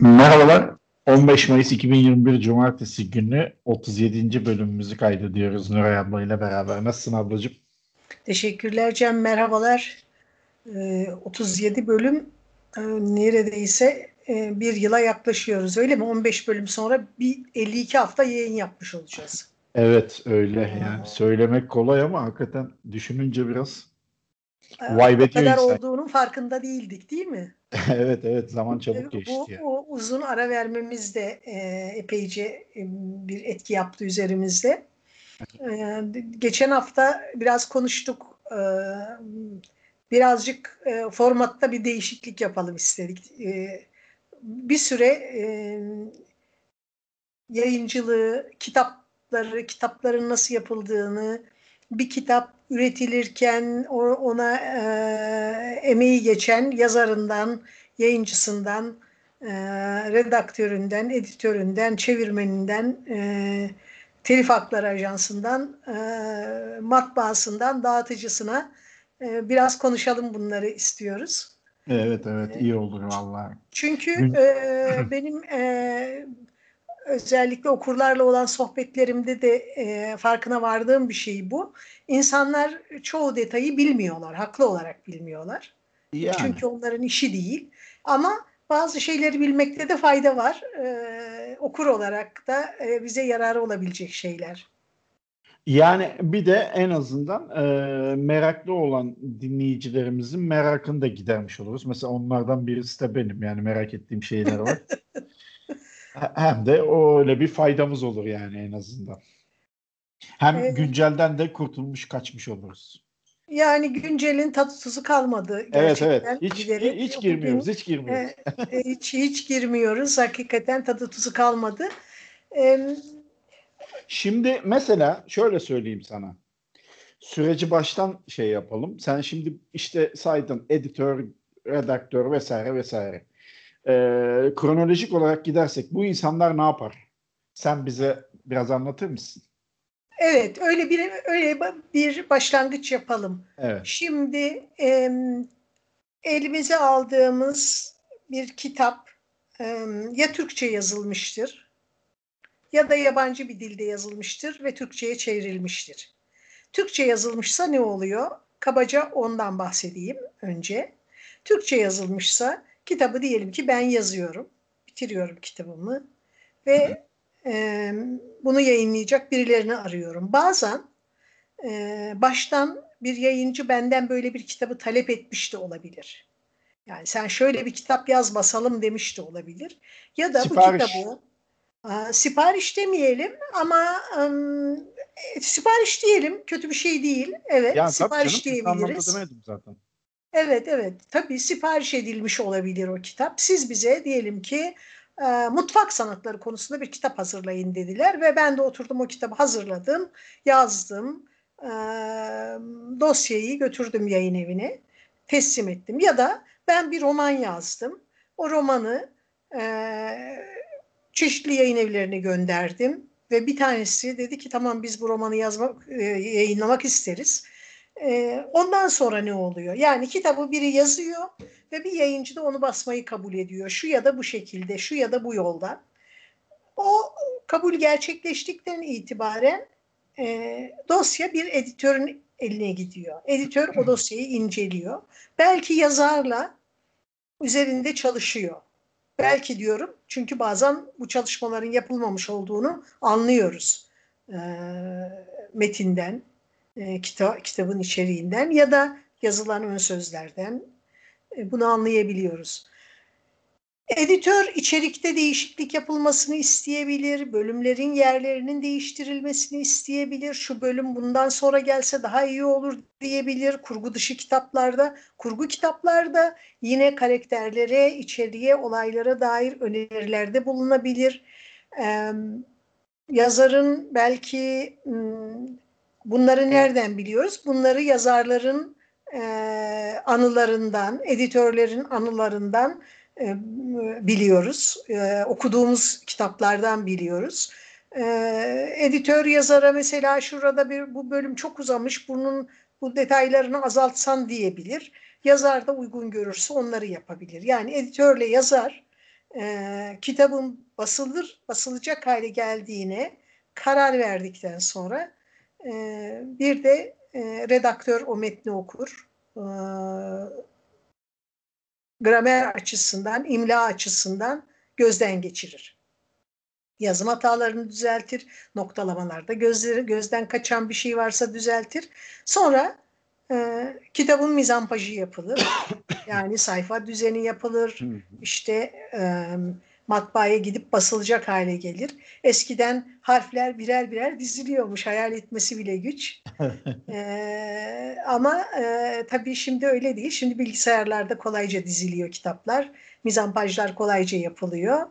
Merhabalar. 15 Mayıs 2021 Cumartesi günü 37. bölümümüzü kaydediyoruz Nuray abla ile beraber. Nasılsın ablacığım? Teşekkürler Cem. Merhabalar. Ee, 37 bölüm e, neredeyse e, bir yıla yaklaşıyoruz öyle mi? 15 bölüm sonra bir 52 hafta yayın yapmış olacağız. Evet öyle yani söylemek kolay ama hakikaten düşününce biraz vay o be kadar insan. olduğunun farkında değildik değil mi? evet evet zaman çabuk geçti Bu, ya. bu uzun ara vermemiz de e, epeyce e, bir etki yaptı üzerimizde. E, geçen hafta biraz konuştuk. E, birazcık e, formatta bir değişiklik yapalım istedik. E, bir süre e, yayıncılığı, kitapları, kitapların nasıl yapıldığını, bir kitap üretilirken ona e, emeği geçen yazarından, yayıncısından, e, redaktöründen, editöründen, çevirmeninden, e, telif hakları ajansından, e, matbaasından, dağıtıcısına e, biraz konuşalım bunları istiyoruz. Evet evet iyi olur vallahi. Çünkü e, benim e, özellikle okurlarla olan sohbetlerimde de e, farkına vardığım bir şey bu. İnsanlar çoğu detayı bilmiyorlar, haklı olarak bilmiyorlar. Yani. Çünkü onların işi değil. Ama bazı şeyleri bilmekte de fayda var. E, okur olarak da e, bize yararı olabilecek şeyler. Yani bir de en azından e, meraklı olan dinleyicilerimizin merakını da gidermiş oluruz. Mesela onlardan birisi de benim yani merak ettiğim şeyler var. Hem de öyle bir faydamız olur yani en azından. Hem Evet. güncelden de kurtulmuş kaçmış oluruz. Yani güncelin tadı tuzu kalmadı. Evet evet. gerçekten. Hiç Giderek hiç bugün- girmiyoruz, hiç girmiyoruz. E, e, hiç hiç girmiyoruz. Hakikaten tadı tuzu kalmadı. E, Şimdi mesela şöyle söyleyeyim sana. Süreci baştan şey yapalım. Sen şimdi işte saydın editör, redaktör vesaire vesaire. Ee, kronolojik olarak gidersek bu insanlar ne yapar? Sen bize biraz anlatır mısın? evet, öyle bir öyle bir başlangıç yapalım. Evet. Şimdi e, elimize aldığımız bir kitap e, ya Türkçe yazılmıştır ya da yabancı bir dilde yazılmıştır ve Türkçe'ye çevrilmiştir. Türkçe yazılmışsa ne oluyor? Kabaca ondan bahsedeyim önce. Türkçe yazılmışsa kitabı diyelim ki ben yazıyorum, bitiriyorum kitabımı ve e, bunu yayınlayacak birilerini arıyorum. Bazen e, baştan bir yayıncı benden böyle bir kitabı talep etmiş de olabilir. Yani sen şöyle bir kitap yaz basalım demiş de olabilir. Ya da Sipariş. bu kitabı Aa, sipariş demeyelim ama e, sipariş diyelim kötü bir şey değil. Evet Yani sipariş canım diyebiliriz. zaten. Evet evet tabii sipariş edilmiş olabilir o kitap. Siz bize diyelim ki e, mutfak sanatları konusunda bir kitap hazırlayın dediler ve ben de oturdum o kitabı hazırladım, yazdım, e, dosyayı götürdüm yayın evine, teslim ettim. Ya da ben bir roman yazdım, o romanı e, çeşitli yayın evlerine gönderdim ve bir tanesi dedi ki tamam biz bu romanı yazmak, e, yayınlamak isteriz. Ee, ondan sonra ne oluyor? Yani kitabı biri yazıyor ve bir yayıncı da onu basmayı kabul ediyor. Şu ya da bu şekilde, şu ya da bu yoldan. O kabul gerçekleştikten itibaren e, dosya bir editörün eline gidiyor. Editör o dosyayı inceliyor. Belki yazarla üzerinde çalışıyor. Belki diyorum çünkü bazen bu çalışmaların yapılmamış olduğunu anlıyoruz e, metinden e, kita, kitabın içeriğinden ya da yazılan ön sözlerden e, bunu anlayabiliyoruz. Editör içerikte değişiklik yapılmasını isteyebilir, bölümlerin yerlerinin değiştirilmesini isteyebilir, şu bölüm bundan sonra gelse daha iyi olur diyebilir. Kurgu dışı kitaplarda, kurgu kitaplarda yine karakterlere, içeriğe, olaylara dair önerilerde bulunabilir. Ee, yazarın belki Bunları nereden biliyoruz? Bunları yazarların e, anılarından, editörlerin anılarından e, biliyoruz. E, okuduğumuz kitaplardan biliyoruz. E, editör yazara mesela şurada bir bu bölüm çok uzamış, bunun bu detaylarını azaltsan diyebilir. Yazar da uygun görürse onları yapabilir. Yani editörle yazar e, kitabın basılır basılacak hale geldiğine karar verdikten sonra e, bir de e, redaktör o metni okur. E, gramer açısından, imla açısından gözden geçirir. Yazım hatalarını düzeltir, noktalamalarda gözleri, gözden kaçan bir şey varsa düzeltir. Sonra e, kitabın mizampajı yapılır. yani sayfa düzeni yapılır. İşte e, matbaaya gidip basılacak hale gelir. Eskiden harfler birer birer diziliyormuş. Hayal etmesi bile güç. ee, ama e, tabii şimdi öyle değil. Şimdi bilgisayarlarda kolayca diziliyor kitaplar. Mizampajlar kolayca yapılıyor.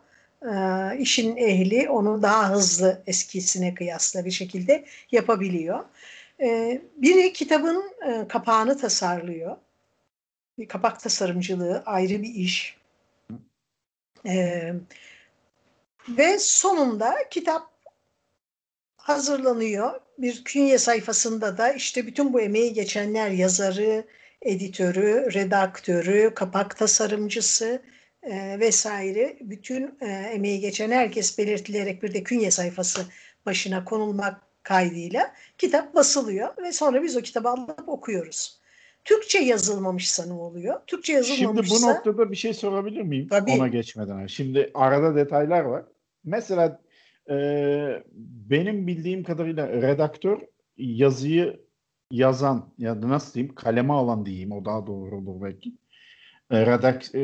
Ee, işin ehli onu daha hızlı eskisine kıyasla bir şekilde yapabiliyor. Ee, biri kitabın e, kapağını tasarlıyor. Bir kapak tasarımcılığı ayrı bir iş. Ve sonunda kitap hazırlanıyor. Bir künye sayfasında da işte bütün bu emeği geçenler yazarı, editörü, redaktörü, kapak tasarımcısı e, vesaire bütün e, emeği geçen herkes belirtilerek bir de künye sayfası başına konulmak kaydıyla kitap basılıyor ve sonra biz o kitabı alıp okuyoruz. Türkçe yazılmamışsa ne oluyor? Türkçe yazılmamışsa... Şimdi bu noktada bir şey sorabilir miyim? Tabii. Ona geçmeden. Şimdi arada detaylar var. Mesela e, benim bildiğim kadarıyla redaktör yazıyı yazan ya da nasıl diyeyim kaleme alan diyeyim o daha doğru olur belki. E, redak, e,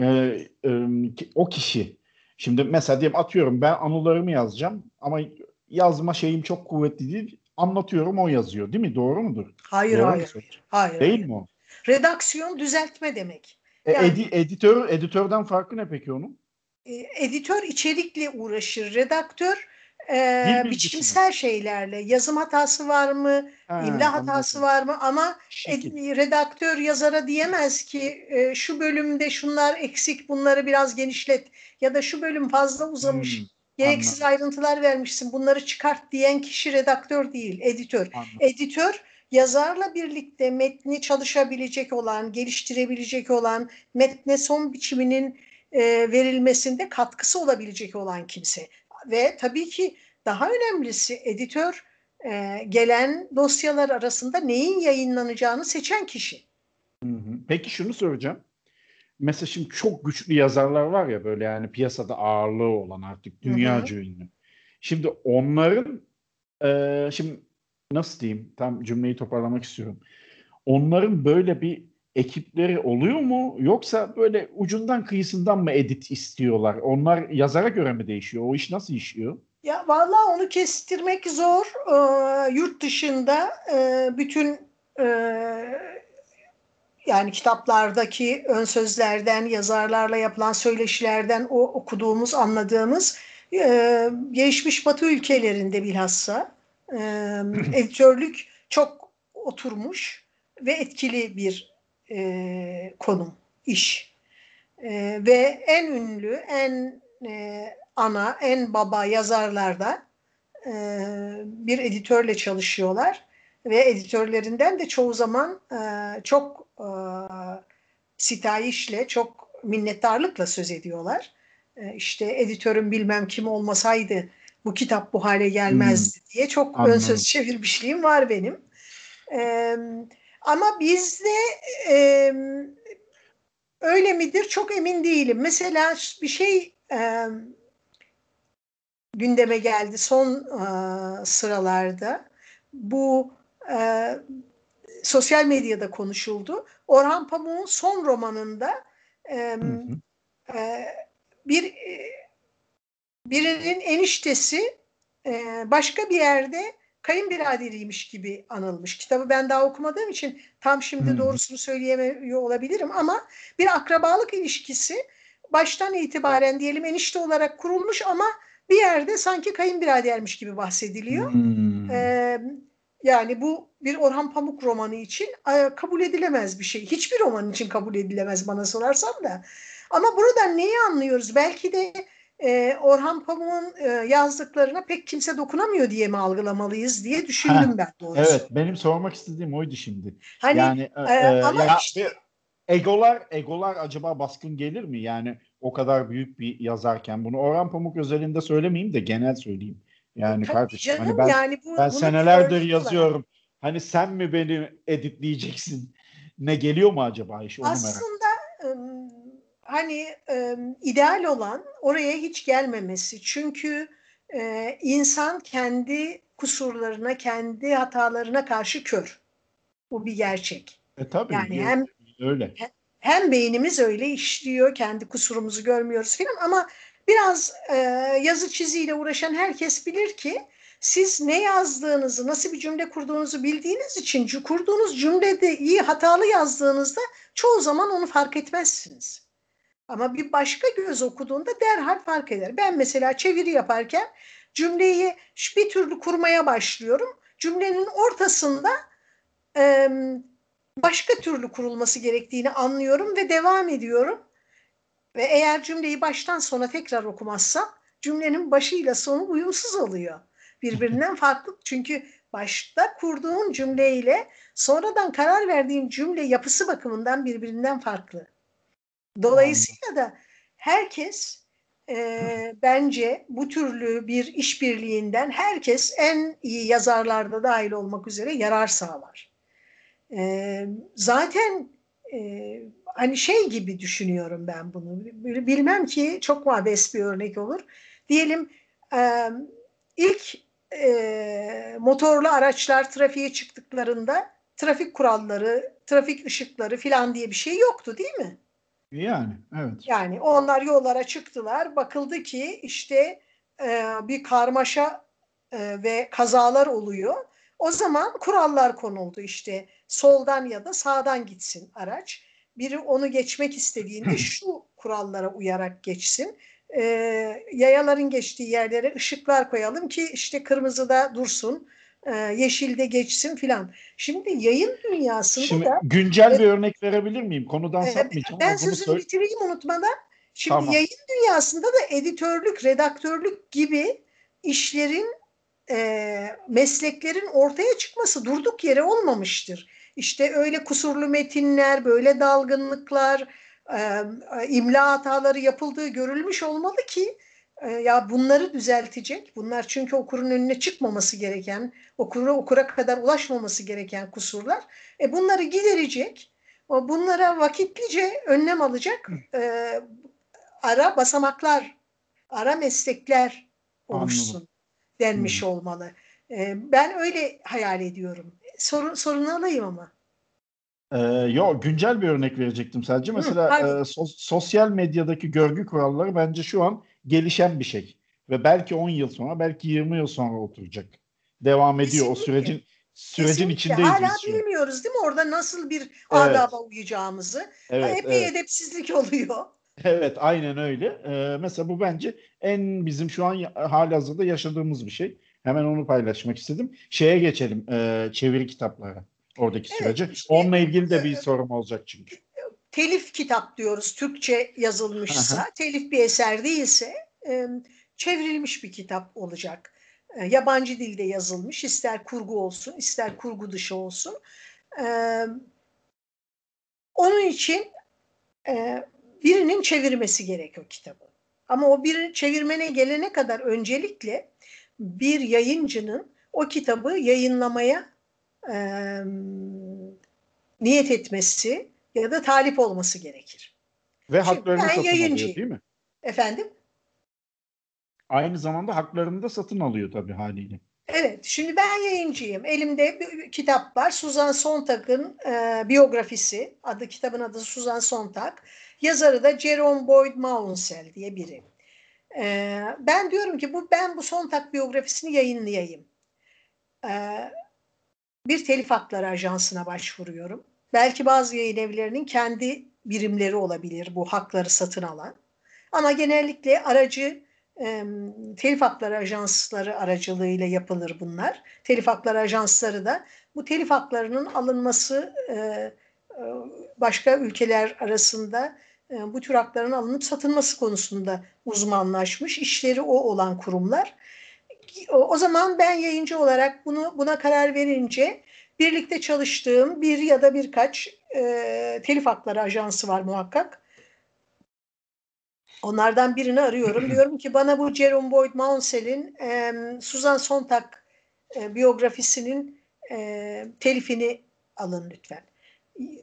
e, o kişi. Şimdi mesela diyelim atıyorum ben anılarımı yazacağım ama yazma şeyim çok kuvvetli değil. Anlatıyorum o yazıyor değil mi? Doğru mudur? Hayır Doğru hayır. Hayır. Değil hayır. mi o? Redaksiyon düzeltme demek. E, Yani- edi- editör editörden farkı ne peki onun? E, editör içerikle uğraşır. Redaktör e, biçimsel şeylerle. Yazım hatası var mı? Ha, imla hatası anladım. var mı? Ama ed- redaktör yazara diyemez ki e, şu bölümde şunlar eksik bunları biraz genişlet ya da şu bölüm fazla uzamış. Hmm, Gereksiz ayrıntılar vermişsin. Bunları çıkart diyen kişi redaktör değil, editör. anladım. Editör yazarla birlikte metni çalışabilecek olan, geliştirebilecek olan, metne son biçiminin e, verilmesinde katkısı olabilecek olan kimse. Ve tabii ki daha önemlisi editör e, gelen dosyalar arasında neyin yayınlanacağını seçen kişi. Peki şunu soracağım. Mesela şimdi çok güçlü yazarlar var ya böyle yani piyasada ağırlığı olan artık dünyaca ünlü. Şimdi onların e, şimdi nasıl diyeyim tam cümleyi toparlamak istiyorum. Onların böyle bir ekipleri oluyor mu yoksa böyle ucundan kıyısından mı edit istiyorlar? Onlar yazara göre mi değişiyor? O iş nasıl işliyor? Ya vallahi onu kestirmek zor. Ee, yurt dışında e, bütün e, yani kitaplardaki ön sözlerden, yazarlarla yapılan söyleşilerden o okuduğumuz, anladığımız e, gelişmiş Batı ülkelerinde bilhassa e, editörlük çok oturmuş ve etkili bir e, konum, iş. E, ve en ünlü, en e, ana, en baba yazarlarda e, bir editörle çalışıyorlar ve editörlerinden de çoğu zaman e, çok e, sitayişle, çok minnettarlıkla söz ediyorlar. E, işte editörüm bilmem kim olmasaydı bu kitap bu hale gelmezdi diye çok ön Anladım. söz çevirmişliğim var benim. E, ama bizde e, öyle midir çok emin değilim. Mesela bir şey e, gündeme geldi son e, sıralarda. Bu e, sosyal medyada konuşuldu. Orhan Pamuk'un son romanında e, Hı hı. e, bir birinin eniştesi e, başka bir yerde kayınbiraderiymiş gibi anılmış. Kitabı ben daha okumadığım için tam şimdi Hı. doğrusunu söyleyemiyor olabilirim ama bir akrabalık ilişkisi baştan itibaren diyelim enişte olarak kurulmuş ama bir yerde sanki kayınbiradermiş gibi bahsediliyor. Hmm. Ee, yani bu bir Orhan Pamuk romanı için e, kabul edilemez bir şey. Hiçbir roman için kabul edilemez bana sorarsan da. Ama buradan neyi anlıyoruz? Belki de e, Orhan Pamuk'un e, yazdıklarına pek kimse dokunamıyor diye mi algılamalıyız diye düşündüm Ha, ben doğrusu. Evet, benim sormak istediğim oydu şimdi. Hani yani e, e, e, ama ya işte- egolar egolar acaba baskın gelir mi? Yani o kadar büyük bir yazarken bunu Orhan Pamuk özelinde söylemeyeyim de genel söyleyeyim. Yani Tabii kardeşim canım, hani ben yani bu, ben senelerdir yazıyorum. Hani sen mi beni editleyeceksin? Ne geliyor mu acaba iş onu merak. Aslında ım, hani ım, ideal olan oraya hiç gelmemesi. Çünkü e, insan kendi kusurlarına, kendi hatalarına karşı kör. Bu bir gerçek. E tabii Yani hem öyle. hem beynimiz öyle işliyor, kendi kusurumuzu görmüyoruz filan ama biraz e, yazı çiziyle uğraşan herkes bilir ki siz ne yazdığınızı, nasıl bir cümle kurduğunuzu bildiğiniz için kurduğunuz cümlede iyi hatalı yazdığınızda çoğu zaman onu fark etmezsiniz. Ama bir başka göz okuduğunda derhal fark eder. Ben mesela çeviri yaparken cümleyi bir türlü kurmaya başlıyorum. Cümlenin ortasında em, başka türlü kurulması gerektiğini anlıyorum ve devam ediyorum. Ve eğer cümleyi baştan sona tekrar okumazsam cümlenin başıyla sonu uyumsuz oluyor. Birbirinden farklı. Çünkü başta kurduğun cümleyle sonradan karar verdiğin cümle yapısı bakımından birbirinden farklı. Dolayısıyla da herkes e, bence bu türlü bir işbirliğinden herkes en iyi yazarlarda dahil olmak üzere yarar sağlar. E, zaten e, hani şey gibi düşünüyorum ben bunu. Bilmem ki çok mabes bir örnek olur. Diyelim e, ilk e, motorlu araçlar trafiğe çıktıklarında trafik kuralları, trafik ışıkları filan diye bir şey yoktu değil mi? Yani evet. Yani onlar yollara çıktılar. Bakıldı ki işte e, bir karmaşa e, ve kazalar oluyor. O zaman kurallar konuldu işte soldan ya da sağdan gitsin araç. Biri onu geçmek istediğinde şu kurallara uyarak geçsin. E, yayaların geçtiği yerlere ışıklar koyalım ki işte kırmızıda dursun, e, yeşilde geçsin filan. Şimdi yayın dünyasında Şimdi da güncel bir örnek verebilir miyim? Konudan Ee, sapmayacağım ben sözünü bitireyim unutmadan. Şimdi Tamam. yayın dünyasında da editörlük, redaktörlük gibi işlerin, e, mesleklerin ortaya çıkması durduk yere olmamıştır. İşte öyle kusurlu metinler, böyle dalgınlıklar, e, imla hataları yapıldığı görülmüş olmalı ki e, ya bunları düzeltecek. Bunlar çünkü okurun önüne çıkmaması gereken, okura okura kadar ulaşmaması gereken kusurlar. E, bunları giderecek. O bunlara vakitlice önlem alacak e, ara basamaklar, ara meslekler oluşsun denmiş Hı. olmalı. E, ben öyle hayal ediyorum. Sorun, sorunu alayım ama. Ee, yo güncel bir örnek verecektim sadece. Hı, Mesela pardon. e, sos- sosyal medyadaki görgü kuralları bence şu an gelişen bir şey. Ve belki 10 yıl sonra, belki 20 yıl sonra oturacak. Devam ediyor. O Kesinlikle. sürecin sürecin Kesinlikle. içindeyiz Hala biz bilmiyoruz değil mi orada nasıl bir adaba uyacağımızı. Evet, Epey evet. edepsizlik oluyor. Evet, aynen öyle. Ee, mesela bu bence en bizim şu an ya- halihazırda yaşadığımız bir şey. Hemen onu paylaşmak istedim. Şeye geçelim, e, çeviri kitaplara. Oradaki Evet, sürece. işte, Onunla ilgili de e, bir sorum olacak çünkü. Telif kitap diyoruz Türkçe yazılmışsa, telif bir eser değilse e, çevrilmiş bir kitap olacak. E, yabancı dilde yazılmış, ister kurgu olsun, ister kurgu dışı olsun. E, onun için e, birinin çevirmesi gerek o kitabı. Ama o bir çevirmene gelene kadar öncelikle bir yayıncının o kitabı yayınlamaya e, niyet etmesi ya da talip olması gerekir. Ve Şimdi haklarını satın alıyor yayıncıyım. değil mi? Efendim? Aynı zamanda haklarını da satın alıyor tabii haliyle. Evet, şimdi ben yayıncıyım. Elimde bir kitap var. Suzan Sontag'ın e, biyografisi. Adı kitabın adı Suzan Sontag. Yazarı da Jerome Boyd Maunsell diye biri. E, ben diyorum ki bu ben bu Sontag biyografisini yayınlayayım. E, bir telif hakları ajansına başvuruyorum. Belki bazı yayın evlerinin kendi birimleri olabilir bu hakları satın alan. Ama genellikle aracı e, telif hakları ajansları aracılığıyla yapılır bunlar. Telif hakları ajansları da bu telif haklarının alınması e, e, başka ülkeler arasında e, bu tür hakların alınıp satılması konusunda uzmanlaşmış, işleri o olan kurumlar. O, o zaman ben yayıncı olarak bunu buna karar verince birlikte çalıştığım bir ya da birkaç e, telif hakları ajansı var muhakkak. Onlardan birini arıyorum. Diyorum ki bana bu Jerome Boyd Maunsell'in e, Susan Sontag e, biyografisinin e, telifini alın lütfen.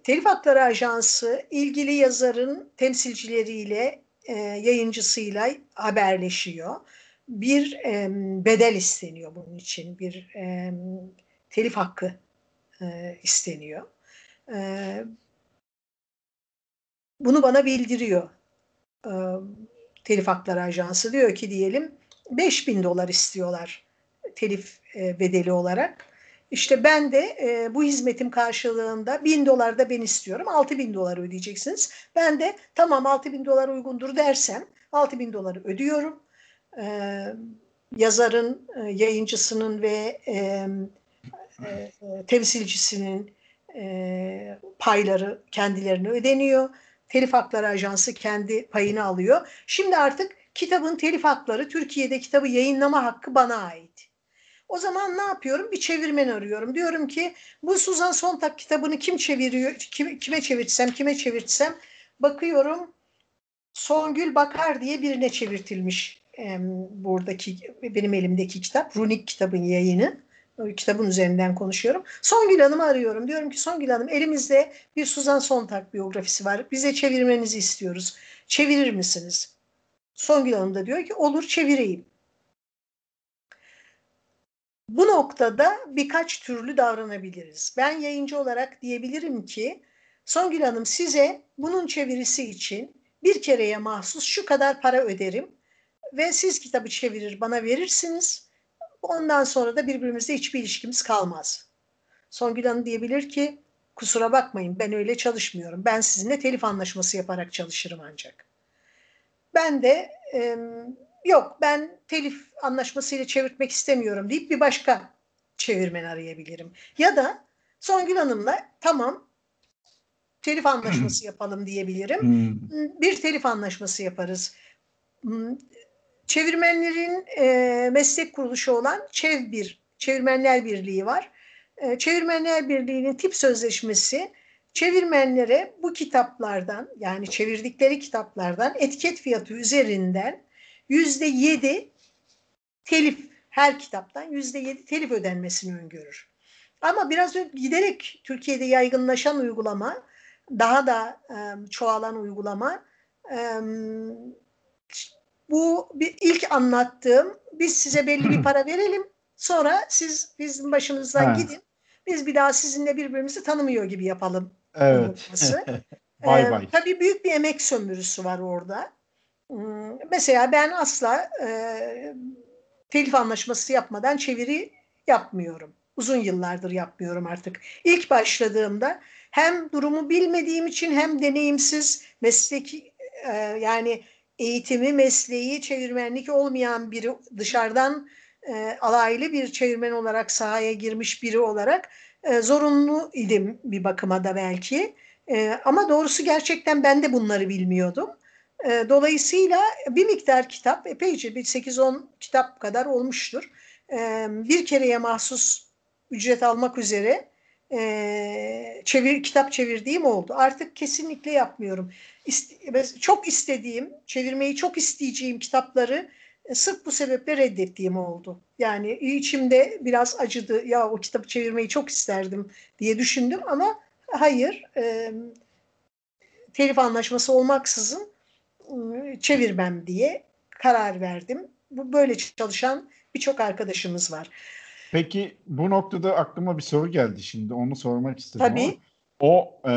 Telif Hakları Ajansı ilgili yazarın temsilcileriyle, e, yayıncısıyla haberleşiyor. Bir e, bedel isteniyor bunun için, bir e, telif hakkı e, isteniyor. E, bunu bana bildiriyor e, Telif Hakları Ajansı. Diyor ki diyelim 5000 dolar istiyorlar telif bedeli olarak. İşte ben de e, bu hizmetim karşılığında 1000 dolar da ben istiyorum. 6000 dolar ödeyeceksiniz. Ben de tamam 6000 dolar uygundur dersem 6000 doları ödüyorum. E, yazarın, e, yayıncısının ve e, e, temsilcisinin e, payları kendilerine ödeniyor. Telif Hakları Ajansı kendi payını alıyor. Şimdi artık kitabın telif hakları, Türkiye'de kitabı yayınlama hakkı bana ait. O zaman ne yapıyorum? Bir çevirmen arıyorum. Diyorum ki bu Suzan Sontag kitabını kim çeviriyor? Kim, kime çevirtsem, kime çevirtsem bakıyorum Songül Bakar diye birine çevirtilmiş e, buradaki benim elimdeki kitap. Runik kitabın yayını kitabın üzerinden konuşuyorum. Songül Hanım'ı arıyorum. Diyorum ki Songül Hanım elimizde bir Suzan Sontag biyografisi var. Bize çevirmenizi istiyoruz. Çevirir misiniz? Songül Hanım da diyor ki olur çevireyim. Bu noktada birkaç türlü davranabiliriz. Ben yayıncı olarak diyebilirim ki Songül Hanım size bunun çevirisi için bir kereye mahsus şu kadar para öderim ve siz kitabı çevirir bana verirsiniz Ondan sonra da birbirimizle hiçbir ilişkimiz kalmaz. Songül Hanım diyebilir ki kusura bakmayın ben öyle çalışmıyorum. Ben sizinle telif anlaşması yaparak çalışırım ancak. Ben de e, yok ben telif anlaşmasıyla çevirtmek istemiyorum deyip bir başka çevirmen arayabilirim. Ya da Songül Hanım'la tamam telif anlaşması yapalım diyebilirim. Hmm. Bir telif anlaşması yaparız. Çevirmenlerin e, meslek kuruluşu olan ÇEV bir Çevirmenler Birliği var. E, Çevirmenler Birliği'nin tip sözleşmesi çevirmenlere bu kitaplardan yani çevirdikleri kitaplardan etiket fiyatı üzerinden yüzde yedi telif her kitaptan yüzde yedi telif ödenmesini öngörür. Ama biraz giderek Türkiye'de yaygınlaşan uygulama daha da e, çoğalan uygulama e, bu bir ilk anlattığım biz size belli bir para verelim sonra siz bizim başımızdan ha. gidin biz bir daha sizinle birbirimizi tanımıyor gibi yapalım. Evet. bay bay. Ee, tabii büyük bir emek sömürüsü var orada. Hmm, mesela ben asla e, telif anlaşması yapmadan çeviri yapmıyorum. Uzun yıllardır yapmıyorum artık. İlk başladığımda hem durumu bilmediğim için hem deneyimsiz mesleki e, yani eğitimi, mesleği, çevirmenlik olmayan biri dışarıdan e, alaylı bir çevirmen olarak sahaya girmiş biri olarak e, zorunlu idim bir bakıma da belki. E, ama doğrusu gerçekten ben de bunları bilmiyordum. E, dolayısıyla bir miktar kitap, epeyce bir 8-10 kitap kadar olmuştur. E, bir kereye mahsus ücret almak üzere e, çevir kitap çevirdiğim oldu. Artık kesinlikle yapmıyorum. İste, çok istediğim, çevirmeyi çok isteyeceğim kitapları e, sırf bu sebeple reddettiğim oldu. Yani içimde biraz acıdı. Ya o kitabı çevirmeyi çok isterdim diye düşündüm ama hayır. E, telif anlaşması olmaksızın e, çevirmem diye karar verdim. Bu böyle çalışan birçok arkadaşımız var. Peki bu noktada aklıma bir soru geldi şimdi. Onu sormak istedim. Tabii. Ama o e,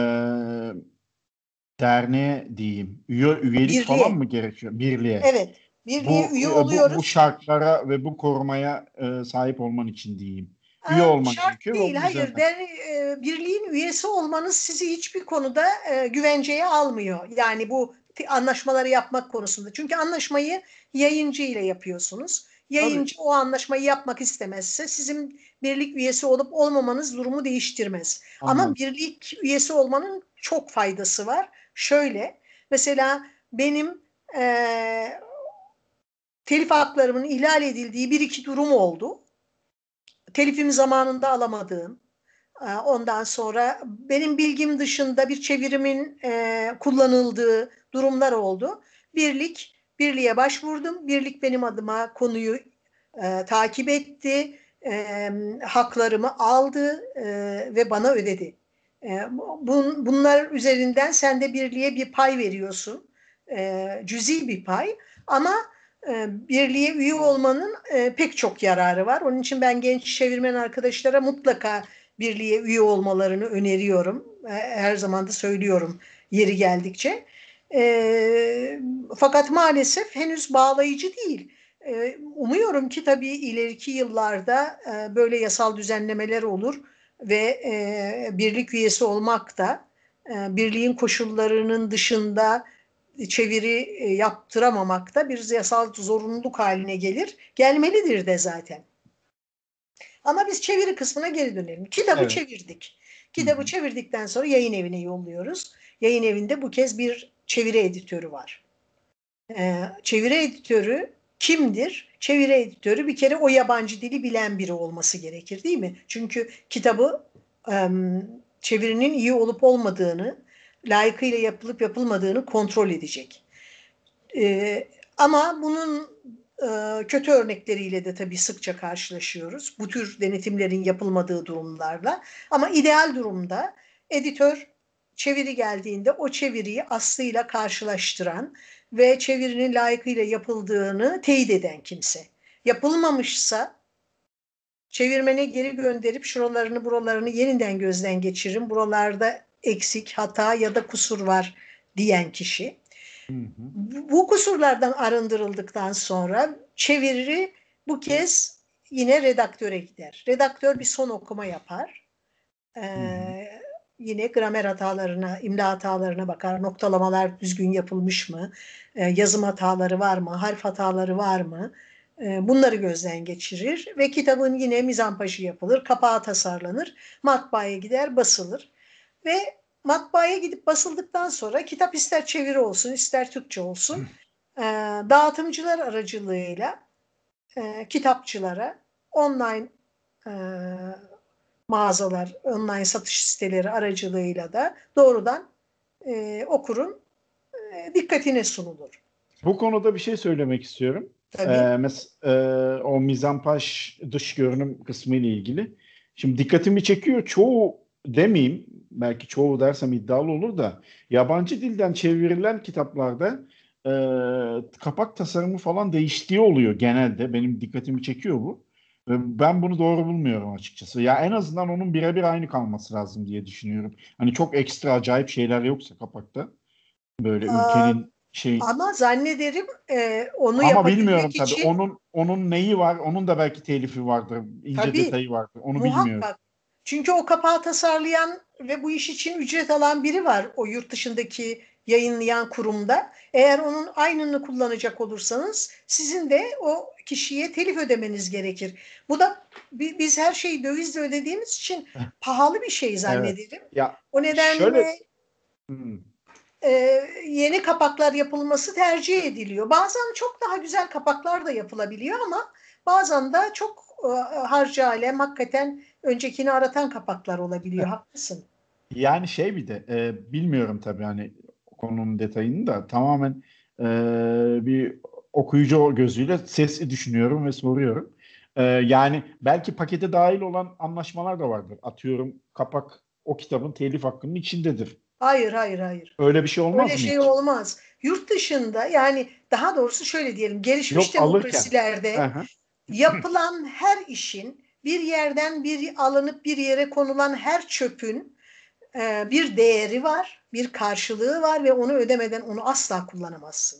derneğe diyeyim. Üye, üyelik Birliğe. falan mı gerekiyor? Birliğe. Evet. Birliğe bu, üye oluyoruz. Bu, bu şartlara ve bu korumaya e, sahip olman için diyeyim. Üye Aa, olmak şart gerekiyor. Değil, hayır. Der, e, birliğin üyesi olmanız sizi hiçbir konuda e, güvenceye almıyor. Yani bu anlaşmaları yapmak konusunda. Çünkü anlaşmayı yayıncı ile yapıyorsunuz. Yayıncı Tabii. o anlaşmayı yapmak istemezse sizin birlik üyesi olup olmamanız durumu değiştirmez. Anladım. Ama birlik üyesi olmanın çok faydası var. Şöyle mesela benim e, telif haklarımın ihlal edildiği bir iki durum oldu. Telifimi zamanında alamadığım, ondan sonra benim bilgim dışında bir çevirimin e, kullanıldığı durumlar oldu. birlik, birliğe başvurdum. Birlik benim adıma konuyu e, takip etti, e, haklarımı aldı e, ve bana ödedi. E, bun, bunlar üzerinden sen de birliğe bir pay veriyorsun, e, cüzi bir pay ama e, birliğe üye olmanın e, pek çok yararı var. Onun için ben genç çevirmen arkadaşlara mutlaka birliğe üye olmalarını öneriyorum. E, her zaman da söylüyorum yeri geldikçe. E, fakat maalesef henüz bağlayıcı değil. E, umuyorum ki tabii ileriki yıllarda e, böyle yasal düzenlemeler olur ve e, birlik üyesi olmak da e, birliğin koşullarının dışında çeviri e, yaptıramamak da bir yasal zorunluluk haline gelir. Gelmelidir de zaten. Ama biz çeviri kısmına geri dönelim. Kitabı evet. çevirdik. Kitabı Hı-hı. çevirdikten sonra yayın evine yolluyoruz. Yayın evinde bu kez bir çeviri editörü var. Ee, çeviri editörü kimdir? Çeviri editörü bir kere o yabancı dili bilen biri olması gerekir değil mi? Çünkü kitabı çevirinin iyi olup olmadığını, layıkıyla yapılıp yapılmadığını kontrol edecek. E, ama bunun e, kötü örnekleriyle de tabii sıkça karşılaşıyoruz. Bu tür denetimlerin yapılmadığı durumlarla. Ama ideal durumda editör çeviri geldiğinde o çeviriyi aslıyla karşılaştıran ve çevirinin layıkıyla yapıldığını teyit eden kimse. Yapılmamışsa çevirmene geri gönderip şuralarını buralarını yeniden gözden geçirin. Buralarda eksik, hata ya da kusur var diyen kişi. Hı hı. Bu kusurlardan arındırıldıktan sonra çeviri bu kez yine redaktöre gider. Redaktör bir son okuma yapar. Ee, yine gramer hatalarına, imla hatalarına bakar. Noktalamalar düzgün yapılmış mı? Ee, yazım hataları var mı? Harf hataları var mı? Ee, bunları gözden geçirir ve kitabın yine mizampajı yapılır, kapağı tasarlanır, matbaaya gider, basılır. Ve matbaaya gidip basıldıktan sonra kitap ister çeviri olsun ister Türkçe olsun e, dağıtımcılar aracılığıyla e, kitapçılara online e, mağazalar, online satış siteleri aracılığıyla da doğrudan e, okurun e, dikkatine sunulur. Bu konuda bir şey söylemek istiyorum. Tabii. Ee, mes e, o mizampaj dış görünüm kısmı ile ilgili. Şimdi dikkatimi çekiyor. Çoğu demeyeyim belki çoğu dersem iddialı olur da yabancı dilden çevrilen kitaplarda e, kapak tasarımı falan değiştiği oluyor genelde. Benim dikkatimi çekiyor bu. Ben bunu doğru bulmuyorum açıkçası. Ya en azından onun birebir aynı kalması lazım diye düşünüyorum. Hani çok ekstra acayip şeyler yoksa kapakta. Böyle Aa, ülkenin şey. Ama zannederim e, onu Ama bilmiyorum için... tabii. Onun onun neyi var? Onun da belki telifi vardır. ince tabii, detayı vardır. Onu muhakkak. bilmiyorum. Çünkü o kapağı tasarlayan ve bu iş için ücret alan biri var o yurt dışındaki yayınlayan kurumda. Eğer onun aynını kullanacak olursanız sizin de o kişiye telif ödemeniz gerekir. Bu da biz her şeyi dövizle ödediğimiz için pahalı bir şey zannederim. Evet. Ya, o nedenle şöyle... hmm. e, yeni kapaklar yapılması tercih ediliyor. Bazen çok daha güzel kapaklar da yapılabiliyor ama bazen de çok e, harcı alem hakikaten öncekini aratan kapaklar olabiliyor. Haklısın. Yani şey bir de e, bilmiyorum tabii hani konunun detayını da tamamen e, bir okuyucu gözüyle ses düşünüyorum ve soruyorum. E, yani belki pakete dahil olan anlaşmalar da vardır. Atıyorum kapak o kitabın telif hakkının içindedir. Hayır, hayır, hayır. Öyle bir şey olmaz Öyle mı? şey hiç? olmaz. Yurt dışında yani daha doğrusu şöyle diyelim gelişmiş Yok, demokrasilerde alırken. yapılan her işin bir yerden bir alınıp bir yere konulan her çöpün e, bir değeri var, bir karşılığı var ve onu ödemeden onu asla kullanamazsın.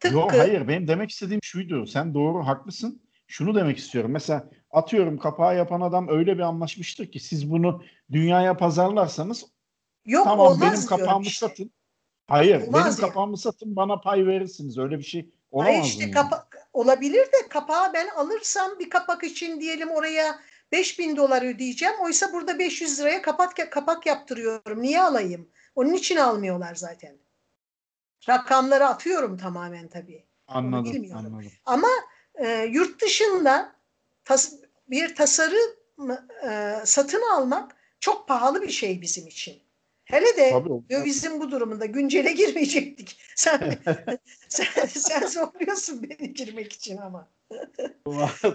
Tıpkı, Yok hayır benim demek istediğim şuydu. Sen doğru haklısın. Şunu demek istiyorum. Mesela atıyorum kapağı yapan adam öyle bir anlaşmıştır ki siz bunu dünyaya pazarlarsanız Yok, tamam benim kapağımı işte. satın. Hayır olmaz benim ya. kapağımı satın bana pay verirsiniz. Öyle bir şey olamaz Hayır işte mı? Kapa- olabilir de kapağı ben alırsam bir kapak için diyelim oraya 5000 dolar ödeyeceğim. Oysa burada 500 liraya kapak kapak yaptırıyorum. Niye alayım? Onun için almıyorlar zaten. Rakamları atıyorum tamamen tabii. Anladım. bilmiyorum. anladım. Ama e, yurt dışında tas, bir tasarım e, satın almak çok pahalı bir şey bizim için. Hele de Tabii, dövizin bu durumunda güncele girmeyecektik. Sen sen, sen zorluyorsun beni girmek için ama.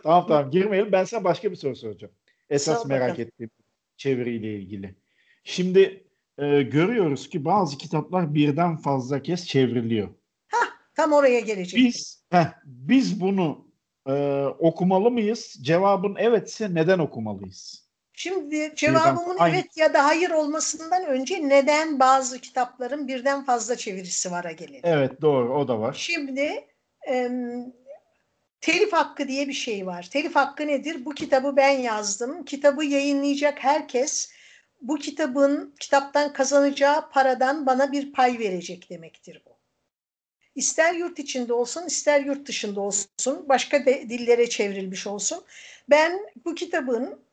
tamam tamam girmeyelim. Ben sana başka bir soru soracağım. Esas merak ettiğim çeviriyle ilgili. Şimdi e, görüyoruz ki bazı kitaplar birden fazla kez çevriliyor. Hah, tam oraya gelecek. Biz heh, biz bunu e, okumalı mıyız? Cevabın evetse neden okumalıyız? Şimdi cevabımın birden, evet ya da hayır olmasından önce neden bazı kitapların birden fazla çevirisi vara gelelim. Evet doğru o da var. Şimdi e, telif hakkı diye bir şey var. Telif hakkı nedir? Bu kitabı ben yazdım. Kitabı yayınlayacak herkes bu kitabın kitaptan kazanacağı paradan bana bir pay verecek demektir bu. İster yurt içinde olsun, ister yurt dışında olsun, başka de, dillere çevrilmiş olsun. Ben bu kitabın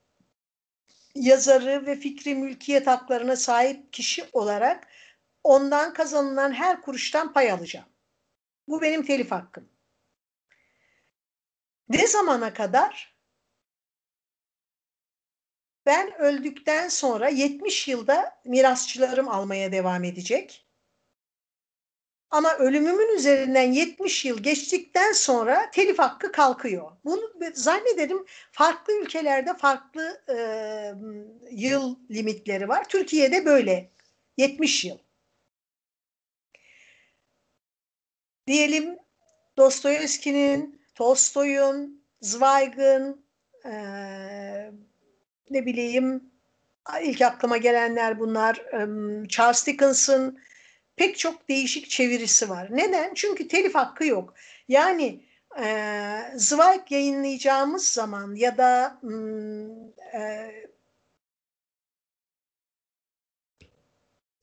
yazarı ve fikri mülkiyet haklarına sahip kişi olarak ondan kazanılan her kuruştan pay alacağım. Bu benim telif hakkım. Ne zamana kadar? Ben öldükten sonra 70 yılda mirasçılarım almaya devam edecek. Ama ölümümün üzerinden 70 yıl geçtikten sonra telif hakkı kalkıyor. Bunu zannederim farklı ülkelerde farklı e, yıl limitleri var. Türkiye'de böyle 70 yıl. Diyelim Dostoyevski'nin, Tolstoy'un, Zweig'ın, e, ne bileyim ilk aklıma gelenler bunlar, e, Charles Dickens'ın, pek çok değişik çevirisi var. Neden? Çünkü telif hakkı yok. Yani e, Zweig yayınlayacağımız zaman ya da e,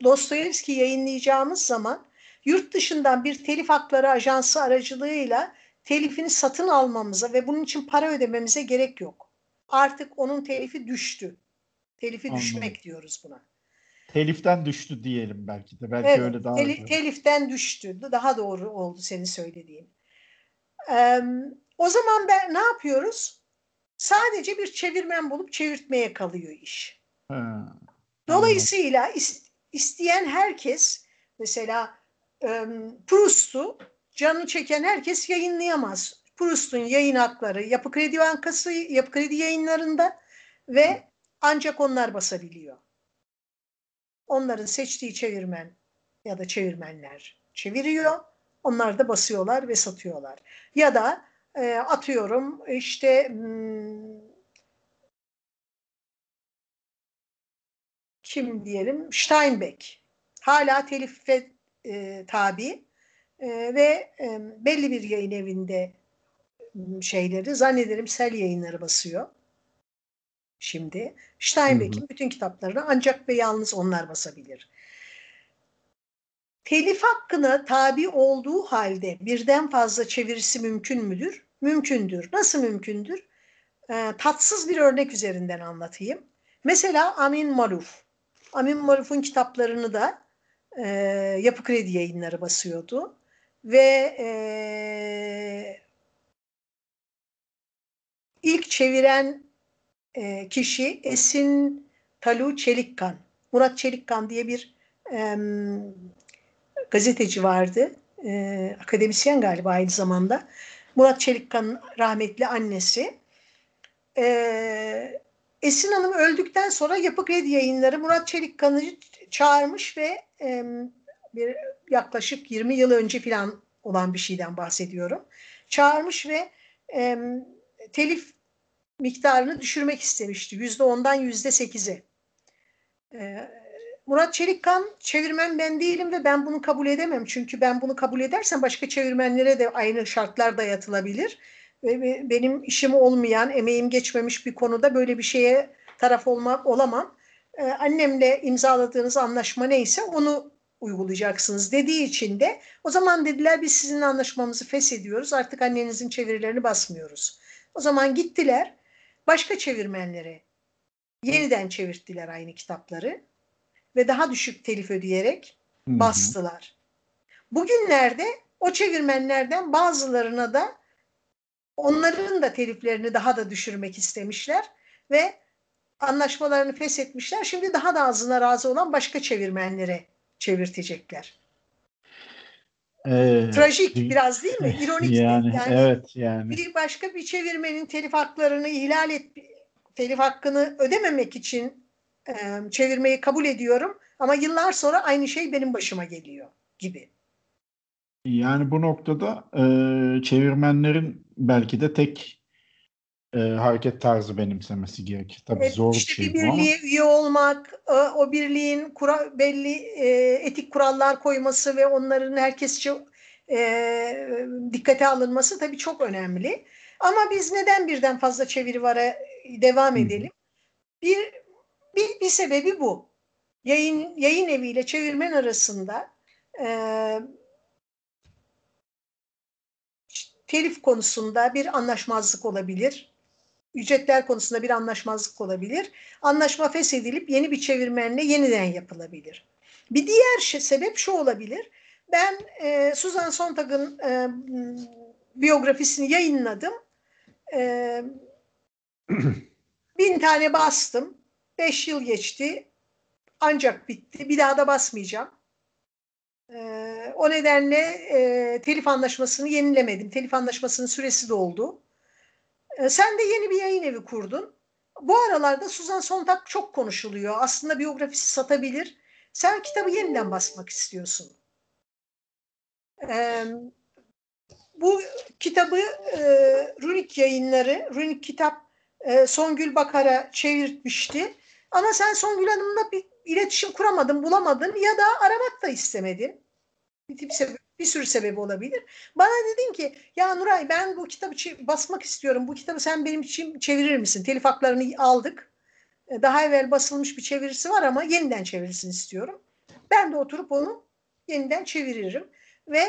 Dostoyevski yayınlayacağımız zaman yurt dışından bir telif hakları ajansı aracılığıyla telifini satın almamıza ve bunun için para ödememize gerek yok. Artık onun telifi düştü. Telifi Anladım. düşmek diyoruz buna. Teliften düştü diyelim belki de. Belki evet, öyle daha teli, teliften düştü. Daha doğru oldu senin söylediğin. Ee, o zaman ben ne yapıyoruz? Sadece bir çevirmen bulup çevirtmeye kalıyor iş. Ha, Dolayısıyla is, isteyen herkes mesela e, Proust'u canı çeken herkes yayınlayamaz. Proust'un yayın hakları Yapı Kredi Bankası, Yapı Kredi yayınlarında ve ancak onlar basabiliyor onların seçtiği çevirmen ya da çevirmenler çeviriyor. Onlar da basıyorlar ve satıyorlar. Ya da e, atıyorum işte kim diyelim Steinbeck hala telife e, tabi e, ve e, belli bir yayın evinde hmm, şeyleri zannederim sel yayınları basıyor şimdi. Steinbeck'in bütün kitaplarını ancak ve yalnız onlar basabilir. Telif hakkına tabi olduğu halde birden fazla çevirisi mümkün müdür? Mümkündür. Nasıl mümkündür? E, tatsız bir örnek üzerinden anlatayım. Mesela Amin Maluf. Amin Maluf'un kitaplarını da e, Yapı Kredi yayınları basıyordu. Ve e, ilk çeviren e, kişi Esin Talu Çelikkan. Murat Çelikkan diye bir e, gazeteci vardı. E, akademisyen galiba aynı zamanda. Murat Çelikkan'ın rahmetli annesi. E, Esin Hanım öldükten sonra Yapı Kredi yayınları Murat Çelikkan'ı çağırmış ve e, bir yaklaşık 20 yıl önce falan olan bir şeyden bahsediyorum. Çağırmış ve e, telif miktarını düşürmek istemişti. Yüzde ondan yüzde sekize. Murat Çelikkan çevirmen ben değilim ve ben bunu kabul edemem. Çünkü ben bunu kabul edersem başka çevirmenlere de aynı şartlar dayatılabilir. Ve benim işim olmayan, emeğim geçmemiş bir konuda böyle bir şeye taraf olmak olamam. Ee, annemle imzaladığınız anlaşma neyse onu uygulayacaksınız dediği için de o zaman dediler biz sizin anlaşmamızı feshediyoruz artık annenizin çevirilerini basmıyoruz. O zaman gittiler başka çevirmenlere yeniden çevirttiler aynı kitapları ve daha düşük telif ödeyerek bastılar. Bugünlerde o çevirmenlerden bazılarına da onların da teliflerini daha da düşürmek istemişler ve anlaşmalarını feshetmişler. Şimdi daha da azına razı olan başka çevirmenlere çevirtecekler. Ee, Trajik biraz değil mi? İronik yani, değil. Yani evet yani. Bir başka bir çevirmenin telif haklarını ihlal et telif hakkını ödememek için e, çevirmeyi kabul ediyorum ama yıllar sonra aynı şey benim başıma geliyor gibi. Yani bu noktada e, çevirmenlerin belki de tek e, hareket tarzı benimsemesi gerekir. Tabii evet, zor işte bir şey bir birliğe ama. üye olmak, e, o birliğin kura, belli e, etik kurallar koyması ve onların herkesçe e, dikkate alınması tabii çok önemli. Ama biz neden birden fazla çeviri vara devam edelim? Bir, bir, bir sebebi bu. Yayın, yayın eviyle çevirmen arasında e, telif konusunda bir anlaşmazlık olabilir. Ücretler konusunda bir anlaşmazlık olabilir. Anlaşma feshedilip yeni bir çevirmenle yeniden yapılabilir. Bir diğer şey, sebep şu olabilir. Ben e, Susan Sontag'ın e, biyografisini yayınladım. E, bin tane bastım. Beş yıl geçti. Ancak bitti. Bir daha da basmayacağım. O nedenle e, telif anlaşmasını yenilemedim. Telif anlaşmasının süresi doldu. E, sen de yeni bir yayın evi kurdun. Bu aralarda Suzan Sontag çok konuşuluyor. Aslında biyografisi satabilir. Sen kitabı yeniden basmak istiyorsun. E, bu kitabı e, Runik yayınları, Runik kitap e, Songül Bakar'a çevirmişti. Ama sen Songül Hanım'la bir iletişim kuramadın, bulamadın ya da aramak da istemedin. Bir, tip sebep, bir sürü sebebi olabilir. Bana dedin ki ya Nuray ben bu kitabı basmak istiyorum. Bu kitabı sen benim için çevirir misin? Telif haklarını aldık. E, daha evvel basılmış bir çevirisi var ama yeniden çevirisini istiyorum. Ben de oturup onu yeniden çeviririm. Ve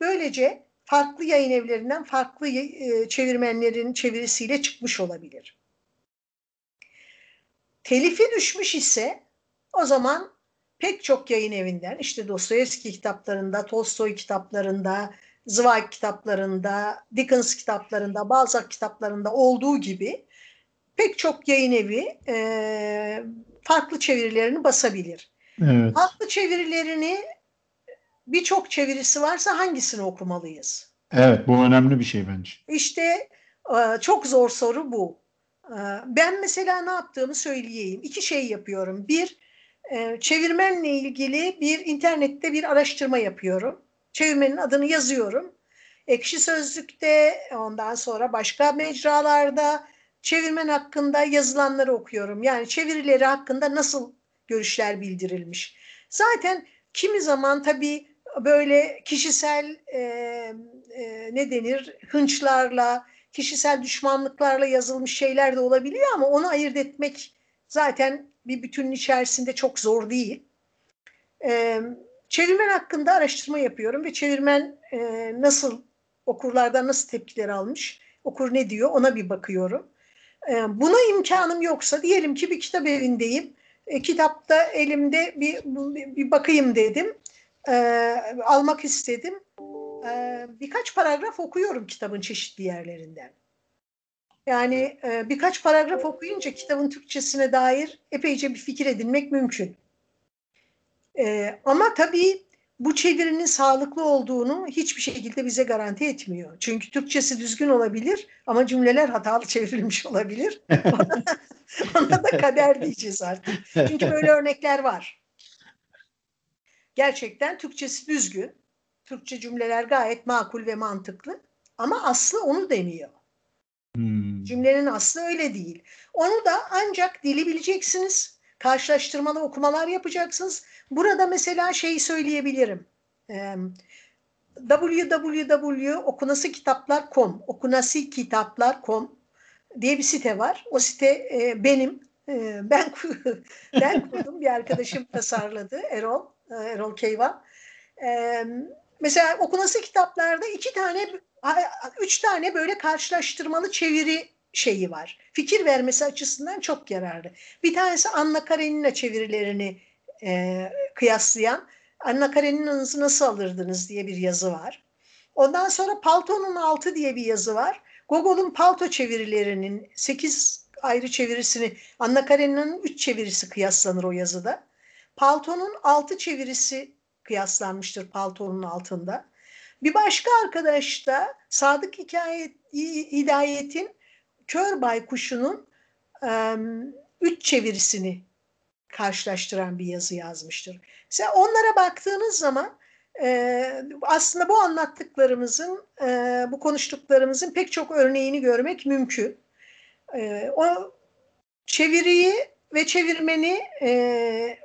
böylece farklı yayın evlerinden farklı e, çevirmenlerin çevirisiyle çıkmış olabilir. Telifi düşmüş ise o zaman pek çok yayın evinden işte Dostoyevski kitaplarında, Tolstoy kitaplarında, Zweig kitaplarında, Dickens kitaplarında, Balzac kitaplarında olduğu gibi pek çok yayın evi e, farklı çevirilerini basabilir. Evet. Farklı çevirilerini birçok çevirisi varsa hangisini okumalıyız? Evet bu önemli bir şey bence. İşte e, çok zor soru bu. E, ben mesela ne yaptığımı söyleyeyim. İki şey yapıyorum. Bir, e, çevirmenle ilgili bir internette bir araştırma yapıyorum. Çevirmenin adını yazıyorum. Ekşi Sözlük'te ondan sonra başka mecralarda çevirmen hakkında yazılanları okuyorum. Yani çevirileri hakkında nasıl görüşler bildirilmiş. Zaten kimi zaman tabii böyle kişisel e, e, ne denir hınçlarla, kişisel düşmanlıklarla yazılmış şeyler de olabiliyor ama onu ayırt etmek zaten bir bütünün içerisinde çok zor değil. E, çevirmen hakkında araştırma yapıyorum ve çevirmen e, nasıl okurlardan nasıl tepkiler almış, okur ne diyor ona bir bakıyorum. E, buna imkanım yoksa diyelim ki bir kitap evindeyim. E, kitapta elimde bir, bir, bakayım dedim. E, almak istedim. E, birkaç paragraf okuyorum kitabın çeşitli yerlerinden. Yani e, birkaç paragraf okuyunca kitabın Türkçesine dair epeyce bir fikir edinmek mümkün. E, ama tabii bu çevirinin sağlıklı olduğunu hiçbir şekilde bize garanti etmiyor. Çünkü Türkçesi düzgün olabilir ama cümleler hatalı çevrilmiş olabilir. Ona da kader diyeceğiz artık. Çünkü böyle örnekler var. Gerçekten Türkçesi düzgün. Türkçe cümleler gayet makul ve mantıklı. Ama aslı onu demiyor. Hmm. Cümlenin aslı öyle değil. Onu da ancak dili bileceksiniz. Karşılaştırmalı okumalar yapacaksınız. Burada mesela şeyi söyleyebilirim. Ee, www.okunasikitaplar.com okunasikitaplar.com diye bir site var. O site e, benim. E, ben ben kurdum. Bir arkadaşım tasarladı. Erol. E, Erol Keyvan. E, mesela okunası kitaplarda iki tane üç tane böyle karşılaştırmalı çeviri şeyi var. Fikir vermesi açısından çok yararlı. Bir tanesi Anna Karenina çevirilerini e, kıyaslayan Anna Karenina'nızı nasıl alırdınız diye bir yazı var. Ondan sonra Palto'nun altı diye bir yazı var. Gogol'un palto çevirilerinin 8 ayrı çevirisini Anna Karenina'nın üç çevirisi kıyaslanır o yazıda. Palto'nun altı çevirisi kıyaslanmıştır paltonun altında. Bir başka arkadaş da Sadık Hikayet, Hidayet'in Kör Baykuşu'nun e, üç çevirisini karşılaştıran bir yazı yazmıştır. Mesela onlara baktığınız zaman e, aslında bu anlattıklarımızın, e, bu konuştuklarımızın pek çok örneğini görmek mümkün. E, o çeviriyi ve çevirmeni e,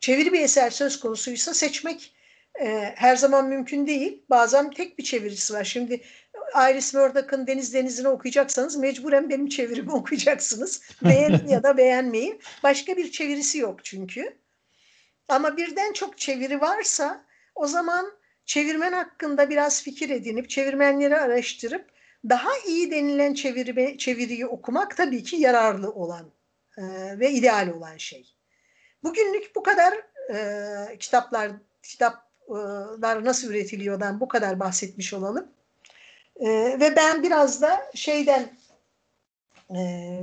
çeviri bir eser söz konusuysa seçmek e, her zaman mümkün değil. Bazen tek bir çevirisi var. Şimdi Iris Murdoch'ın Deniz Denizi'ni okuyacaksanız mecburen benim çevirimi okuyacaksınız. Beğenin ya da beğenmeyin. Başka bir çevirisi yok çünkü. Ama birden çok çeviri varsa o zaman çevirmen hakkında biraz fikir edinip çevirmenleri araştırıp daha iyi denilen çeviri, çeviriyi okumak tabii ki yararlı olan e, ve ideal olan şey. Bugünlük bu kadar e, kitaplar kitaplar nasıl üretiliyordan bu kadar bahsetmiş olalım. E, ve ben biraz da şeyden e,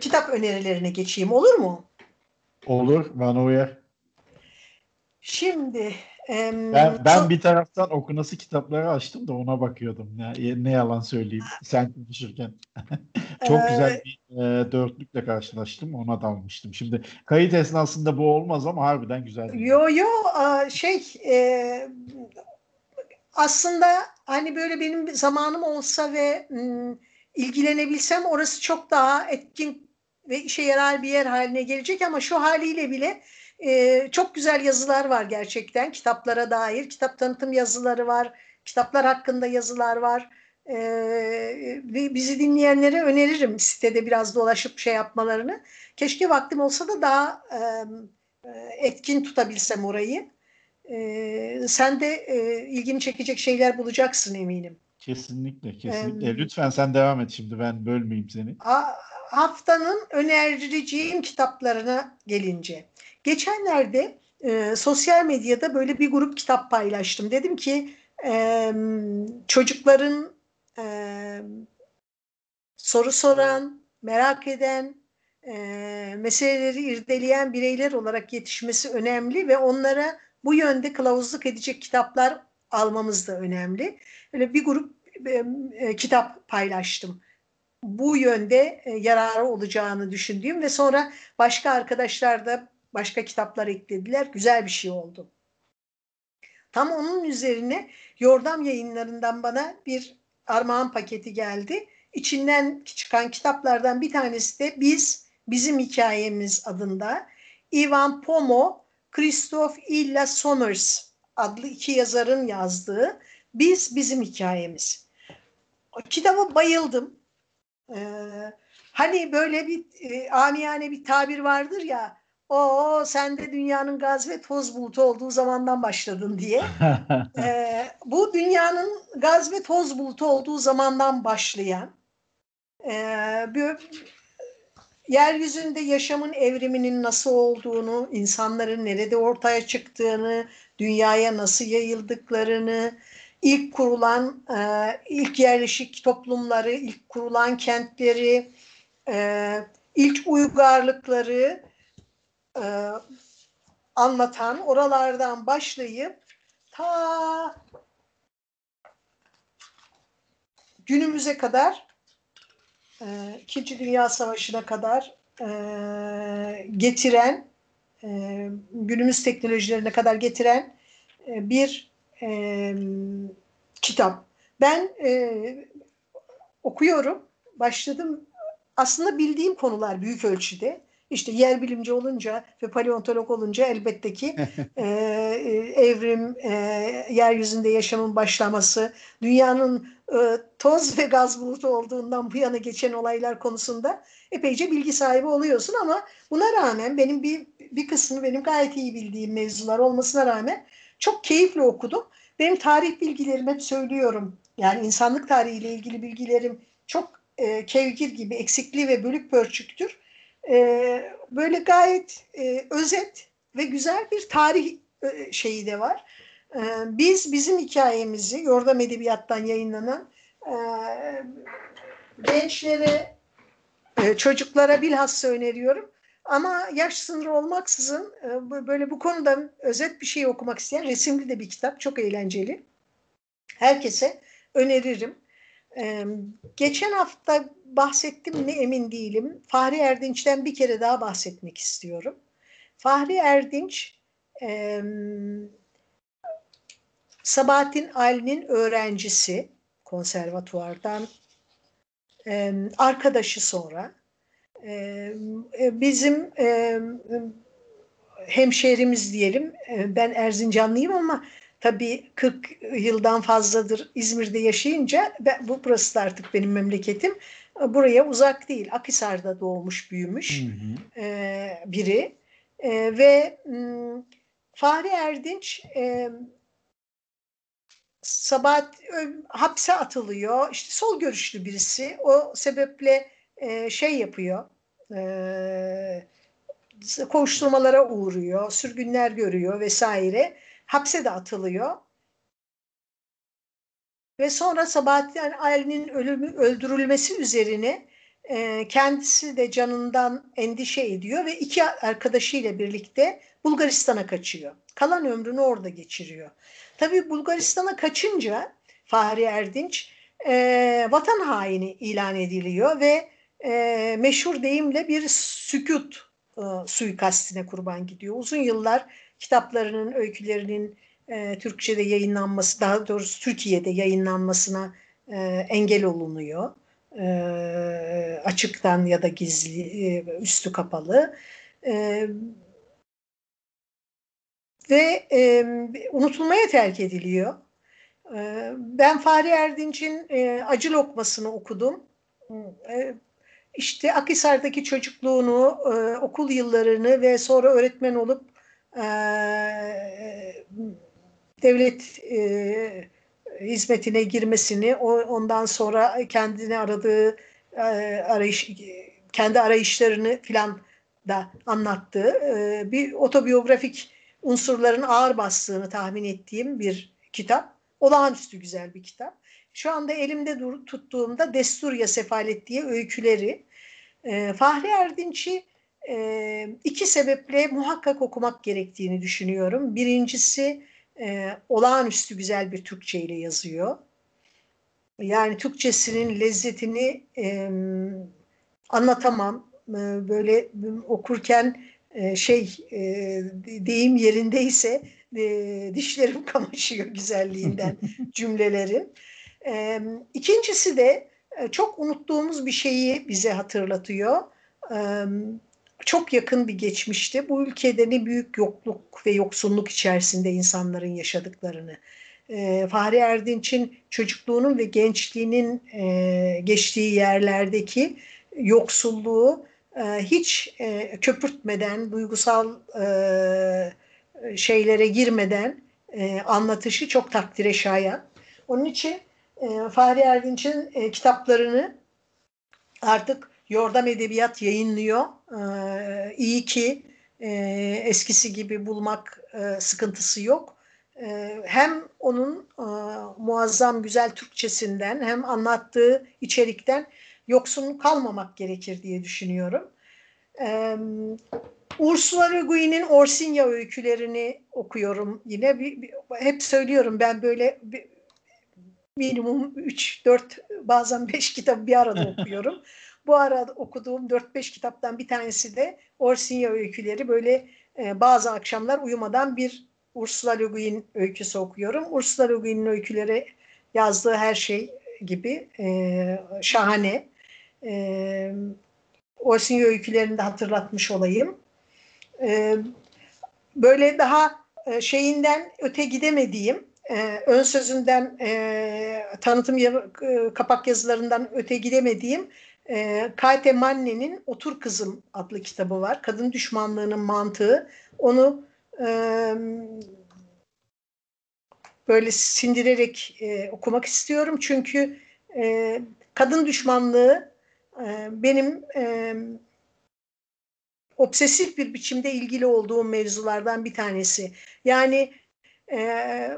kitap önerilerine geçeyim olur mu? Olur bana uyar. Şimdi ben, ben bir taraftan okunası kitapları açtım da ona bakıyordum. Ya, ne yalan söyleyeyim sen konuşurken. Çok güzel bir e, dörtlükle karşılaştım. Ona dalmıştım. Şimdi kayıt esnasında bu olmaz ama harbiden güzel. Yo yo şey e, aslında hani böyle benim zamanım olsa ve m, ilgilenebilsem orası çok daha etkin ve işe yarar bir yer haline gelecek ama şu haliyle bile e, çok güzel yazılar var gerçekten kitaplara dair. Kitap tanıtım yazıları var. Kitaplar hakkında yazılar var. E, bizi dinleyenlere öneririm sitede biraz dolaşıp şey yapmalarını. Keşke vaktim olsa da daha e, etkin tutabilsem orayı. E, sen de e, ilgini çekecek şeyler bulacaksın eminim. Kesinlikle, kesinlikle. Ee, Lütfen sen devam et şimdi ben bölmeyeyim seni. Haftanın önereceğim kitaplarına gelince. Geçenlerde e, sosyal medyada böyle bir grup kitap paylaştım. Dedim ki e, çocukların e, soru soran, merak eden, e, meseleleri irdeleyen bireyler olarak yetişmesi önemli ve onlara bu yönde kılavuzluk edecek kitaplar almamız da önemli. Böyle bir grup e, e, kitap paylaştım. Bu yönde e, yararı olacağını düşündüğüm ve sonra başka arkadaşlar da başka kitaplar eklediler. Güzel bir şey oldu. Tam onun üzerine Yordam yayınlarından bana bir armağan paketi geldi. İçinden çıkan kitaplardan bir tanesi de Biz, Bizim Hikayemiz adında Ivan Pomo, Christoph Illa Somers adlı iki yazarın yazdığı Biz, Bizim Hikayemiz. O kitaba bayıldım. Ee, hani böyle bir e, amiyane bir tabir vardır ya o sen de dünyanın gaz ve toz bulutu olduğu zamandan başladın diye. ee, bu dünyanın gaz ve toz bulutu olduğu zamandan başlayan e, bir, yeryüzünde yaşamın evriminin nasıl olduğunu, insanların nerede ortaya çıktığını, dünyaya nasıl yayıldıklarını, ilk kurulan, e, ilk yerleşik toplumları, ilk kurulan kentleri, e, ilk uygarlıkları e, anlatan oralardan başlayıp ta günümüze kadar e, İkinci Dünya Savaşı'na kadar e, getiren e, günümüz teknolojilerine kadar getiren e, bir e, kitap. Ben e, okuyorum, başladım. Aslında bildiğim konular büyük ölçüde işte yer bilimci olunca ve paleontolog olunca elbette ki e, evrim, e, yeryüzünde yaşamın başlaması, dünyanın e, toz ve gaz bulutu olduğundan bu yana geçen olaylar konusunda epeyce bilgi sahibi oluyorsun ama buna rağmen benim bir, bir kısmı benim gayet iyi bildiğim mevzular olmasına rağmen çok keyifle okudum. Benim tarih bilgilerim hep söylüyorum. Yani insanlık tarihiyle ilgili bilgilerim çok e, kevgir gibi eksikliği ve bölük pörçüktür e, böyle gayet e, özet ve güzel bir tarih e, şeyi de var. E, biz bizim hikayemizi Yordam Edebiyat'tan yayınlanan e, gençlere e, çocuklara bilhassa öneriyorum. Ama yaş sınırı olmaksızın e, böyle bu konuda özet bir şey okumak isteyen resimli de bir kitap. Çok eğlenceli. Herkese öneririm. Geçen hafta bahsettim mi emin değilim. Fahri Erdinç'ten bir kere daha bahsetmek istiyorum. Fahri Erdinç e, Sabahattin Ali'nin öğrencisi konservatuvardan arkadaşı sonra e, bizim hemşehrimiz diyelim e, ben Erzincanlıyım ama tabii 40 yıldan fazladır İzmir'de yaşayınca ben, bu burası da artık benim memleketim buraya uzak değil Akhisar'da doğmuş büyümüş hı hı. E, biri e, ve m, Fahri Erdinç e, Sabahat hapse atılıyor. İşte sol görüşlü birisi. O sebeple e, şey yapıyor. E, koşturmalara uğruyor. Sürgünler görüyor vesaire. Hapse de atılıyor. Ve sonra Sabahattin Ali'nin ölümü öldürülmesi üzerine e, kendisi de canından endişe ediyor ve iki arkadaşıyla birlikte Bulgaristan'a kaçıyor. Kalan ömrünü orada geçiriyor. Tabii Bulgaristan'a kaçınca Fahri Erdinç e, vatan haini ilan ediliyor ve e, meşhur deyimle bir sükut e, suikastine kurban gidiyor. Uzun yıllar kitaplarının, öykülerinin e, Türkçe'de yayınlanması, daha doğrusu Türkiye'de yayınlanmasına e, engel olunuyor. E, açıktan ya da gizli, e, üstü kapalı. E, ve e, unutulmaya terk ediliyor. E, ben Fahri Erdinç'in e, Acı Lokması'nı okudum. E, işte Akhisar'daki çocukluğunu, e, okul yıllarını ve sonra öğretmen olup e, devlet e, hizmetine girmesini, o, ondan sonra kendini aradığı e, arayış, kendi arayışlarını filan da anlattığı e, bir otobiyografik unsurların ağır bastığını tahmin ettiğim bir kitap. Olağanüstü güzel bir kitap. Şu anda elimde dur, tuttuğumda Destur ya Sefalet diye öyküleri. E, Fahri Erdinç'i e, iki sebeple muhakkak okumak gerektiğini düşünüyorum. Birincisi e, olağanüstü güzel bir Türkçe ile yazıyor. Yani Türkçesinin lezzetini e, anlatamam. E, böyle okurken e, şey e, deyim yerindeyse e, dişlerim kamaşıyor güzelliğinden cümlelerin. E, ikincisi de e, çok unuttuğumuz bir şeyi bize hatırlatıyor. E, çok yakın bir geçmişte bu ülkede ne büyük yokluk ve yoksunluk içerisinde insanların yaşadıklarını. E, Fahri Erdinç'in çocukluğunun ve gençliğinin e, geçtiği yerlerdeki yoksulluğu e, hiç köpürtmeden, duygusal şeylere girmeden anlatışı çok takdire şayan. Onun için Fahri Erdinç'in kitaplarını artık Yordam Edebiyat yayınlıyor. E, iyi ki e, eskisi gibi bulmak e, sıkıntısı yok. E, hem onun e, muazzam güzel Türkçesinden hem anlattığı içerikten yoksun kalmamak gerekir diye düşünüyorum. Ee, Ursula Le Guin'in Orsinya öykülerini okuyorum yine. Bir, bir, hep söylüyorum ben böyle bir, minimum 3, 4 bazen 5 kitap bir arada okuyorum. Bu arada okuduğum 4-5 kitaptan bir tanesi de Orsinya öyküleri. Böyle e, bazı akşamlar uyumadan bir Ursula Le Guin öyküsü okuyorum. Ursula Le Guin'in öyküleri yazdığı her şey gibi e, şahane. E, Orsinyo öykülerini de hatırlatmış olayım. E, böyle daha e, şeyinden öte gidemediğim, e, ön sözünden e, tanıtım e, kapak yazılarından öte gidemediğim e, Kate Manne'nin Otur Kızım adlı kitabı var. Kadın düşmanlığının mantığı. Onu e, böyle sindirerek e, okumak istiyorum. Çünkü e, kadın düşmanlığı ee, benim e, obsesif bir biçimde ilgili olduğum mevzulardan bir tanesi. Yani e,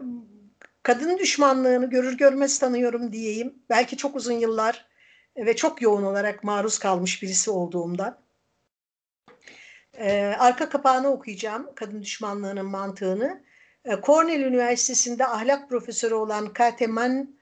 kadın düşmanlığını görür görmez tanıyorum diyeyim. Belki çok uzun yıllar ve çok yoğun olarak maruz kalmış birisi olduğumdan. Ee, arka kapağını okuyacağım kadın düşmanlığının mantığını. Ee, Cornell Üniversitesi'nde ahlak profesörü olan Kateman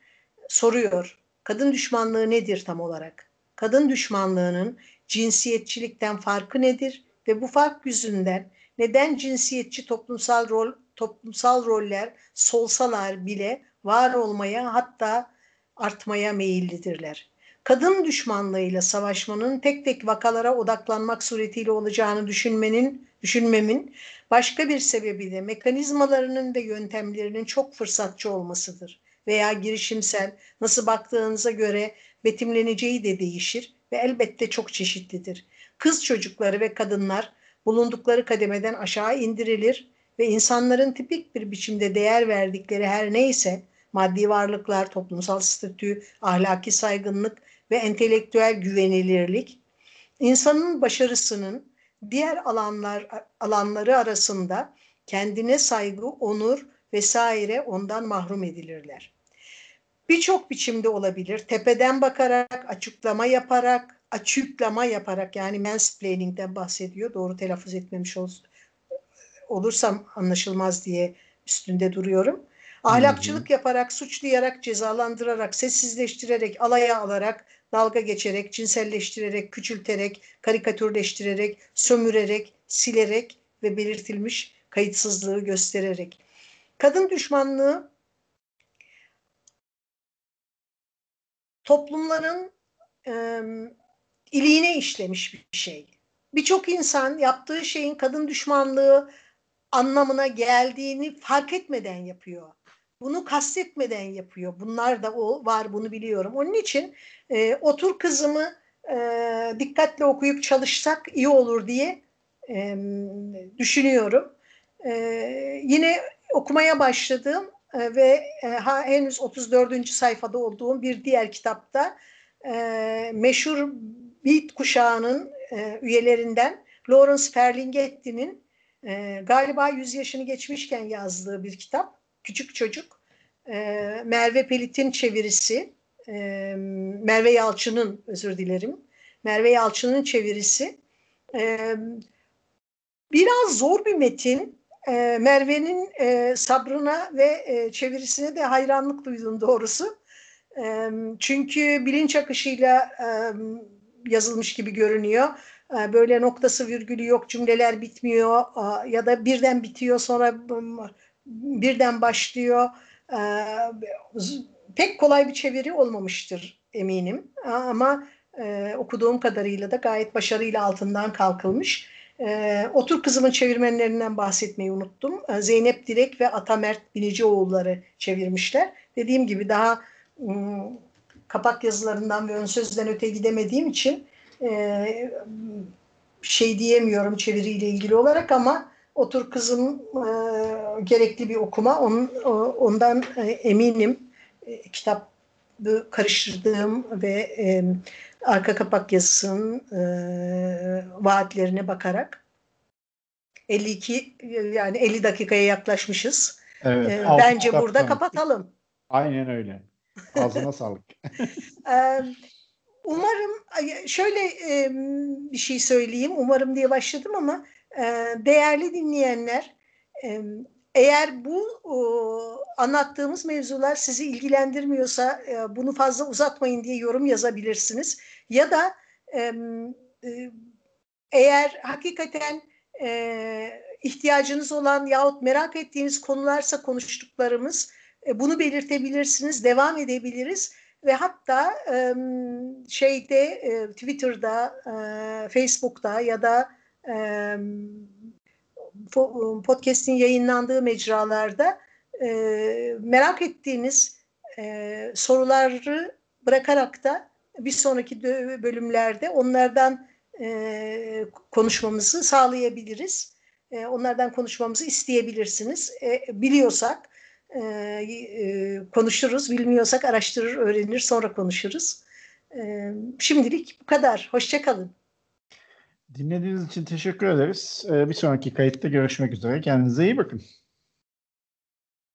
soruyor. Kadın düşmanlığı nedir tam olarak? Kadın düşmanlığının cinsiyetçilikten farkı nedir ve bu fark yüzünden neden cinsiyetçi toplumsal rol toplumsal roller solsalar bile var olmaya hatta artmaya meyillidirler. Kadın düşmanlığıyla savaşmanın tek tek vakalara odaklanmak suretiyle olacağını düşünmenin, düşünmemin başka bir sebebi de mekanizmalarının ve yöntemlerinin çok fırsatçı olmasıdır. Veya girişimsel, nasıl baktığınıza göre betimleneceği de değişir ve elbette çok çeşitlidir. Kız çocukları ve kadınlar bulundukları kademeden aşağı indirilir ve insanların tipik bir biçimde değer verdikleri her neyse maddi varlıklar, toplumsal statü, ahlaki saygınlık ve entelektüel güvenilirlik insanın başarısının diğer alanlar alanları arasında kendine saygı, onur vesaire ondan mahrum edilirler. Birçok biçimde olabilir. Tepeden bakarak, açıklama yaparak, açıklama yaparak yani mansplaining'den bahsediyor. Doğru telaffuz etmemiş ol, olursam anlaşılmaz diye üstünde duruyorum. Ahlakçılık yaparak, suçlayarak, cezalandırarak, sessizleştirerek, alaya alarak, dalga geçerek, cinselleştirerek, küçülterek, karikatürleştirerek, sömürerek, silerek ve belirtilmiş kayıtsızlığı göstererek. Kadın düşmanlığı toplumların e, iliğine işlemiş bir şey. Birçok insan yaptığı şeyin kadın düşmanlığı anlamına geldiğini fark etmeden yapıyor. Bunu kastetmeden yapıyor. Bunlar da o var bunu biliyorum. Onun için e, otur kızımı e, dikkatle okuyup çalışsak iyi olur diye e, düşünüyorum. E, yine okumaya başladığım e, ve e, ha, henüz 34. sayfada olduğum bir diğer kitapta e, meşhur Beat kuşağının e, üyelerinden Lawrence Ferlinghetti'nin e, galiba 100 yaşını geçmişken yazdığı bir kitap. Küçük Çocuk. E, Merve Pelit'in çevirisi. E, Merve Yalçın'ın özür dilerim. Merve Yalçın'ın çevirisi. E, biraz zor bir metin. E, Merve'nin e, sabrına ve e, çevirisine de hayranlık duydum doğrusu. E, çünkü bilinç akışıyla e, yazılmış gibi görünüyor. E, böyle noktası virgülü yok cümleler bitmiyor ya da birden bitiyor sonra birden başlıyor. E, pek kolay bir çeviri olmamıştır eminim ama e, okuduğum kadarıyla da gayet başarıyla altından kalkılmış. Otur Kızımın çevirmenlerinden bahsetmeyi unuttum. Zeynep Direk ve Atamert Binicioğulları çevirmişler. Dediğim gibi daha kapak yazılarından ve ön sözden öte gidemediğim için e, şey diyemiyorum çeviriyle ilgili olarak ama otur kızım e, gerekli bir okuma onun ondan e, eminim e, kitap karıştırdığım ve e, arka kapak yazısının e, vaatlerine bakarak 52 yani 50 dakikaya yaklaşmışız. Evet, e, bence burada kapatalım. Aynen öyle. Ağzına sağlık. umarım şöyle bir şey söyleyeyim. Umarım diye başladım ama değerli dinleyenler eğer bu anlattığımız mevzular sizi ilgilendirmiyorsa bunu fazla uzatmayın diye yorum yazabilirsiniz. Ya da eğer hakikaten ihtiyacınız olan yahut merak ettiğiniz konularsa konuştuklarımız bunu belirtebilirsiniz. Devam edebiliriz ve hatta e, şeyde e, Twitter'da, e, Facebook'ta ya da podcast'in yayınlandığı mecralarda merak ettiğiniz soruları bırakarak da bir sonraki bölümlerde onlardan konuşmamızı sağlayabiliriz. Onlardan konuşmamızı isteyebilirsiniz. E, biliyorsak e, konuşuruz. Bilmiyorsak araştırır, öğrenir, sonra konuşuruz. Şimdilik bu kadar. Hoşçakalın. Dinlediğiniz için teşekkür ederiz. E, bir sonraki kayıtta görüşmek üzere. Kendinize iyi bakın.